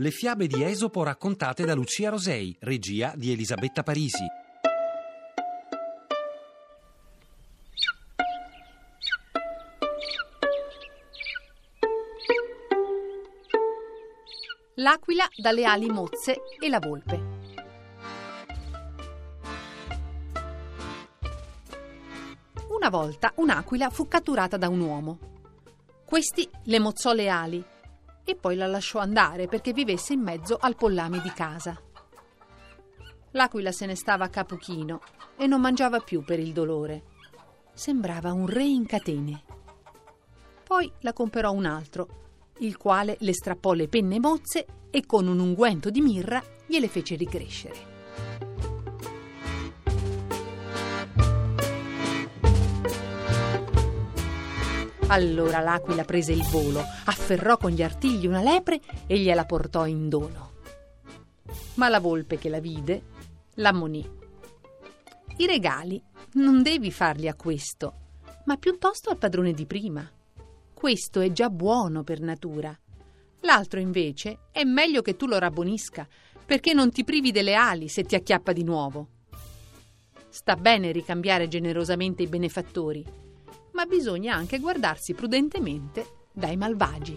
Le fiabe di Esopo raccontate da Lucia Rosei, regia di Elisabetta Parisi. L'aquila dalle ali mozze e la volpe. Una volta un'aquila fu catturata da un uomo. Questi le mozzò le ali e poi la lasciò andare perché vivesse in mezzo al pollame di casa. L'aquila se ne stava a capo chino e non mangiava più per il dolore. Sembrava un re in catene. Poi la comperò un altro, il quale le strappò le penne mozze e con un unguento di mirra gliele fece ricrescere. Allora l'aquila prese il volo, afferrò con gli artigli una lepre e gliela portò in dono. Ma la volpe che la vide l'ammonì. I regali non devi farli a questo, ma piuttosto al padrone di prima. Questo è già buono per natura. L'altro invece è meglio che tu lo rabbonisca, perché non ti privi delle ali se ti acchiappa di nuovo. Sta bene ricambiare generosamente i benefattori, ma bisogna anche guardarsi prudentemente dai malvagi.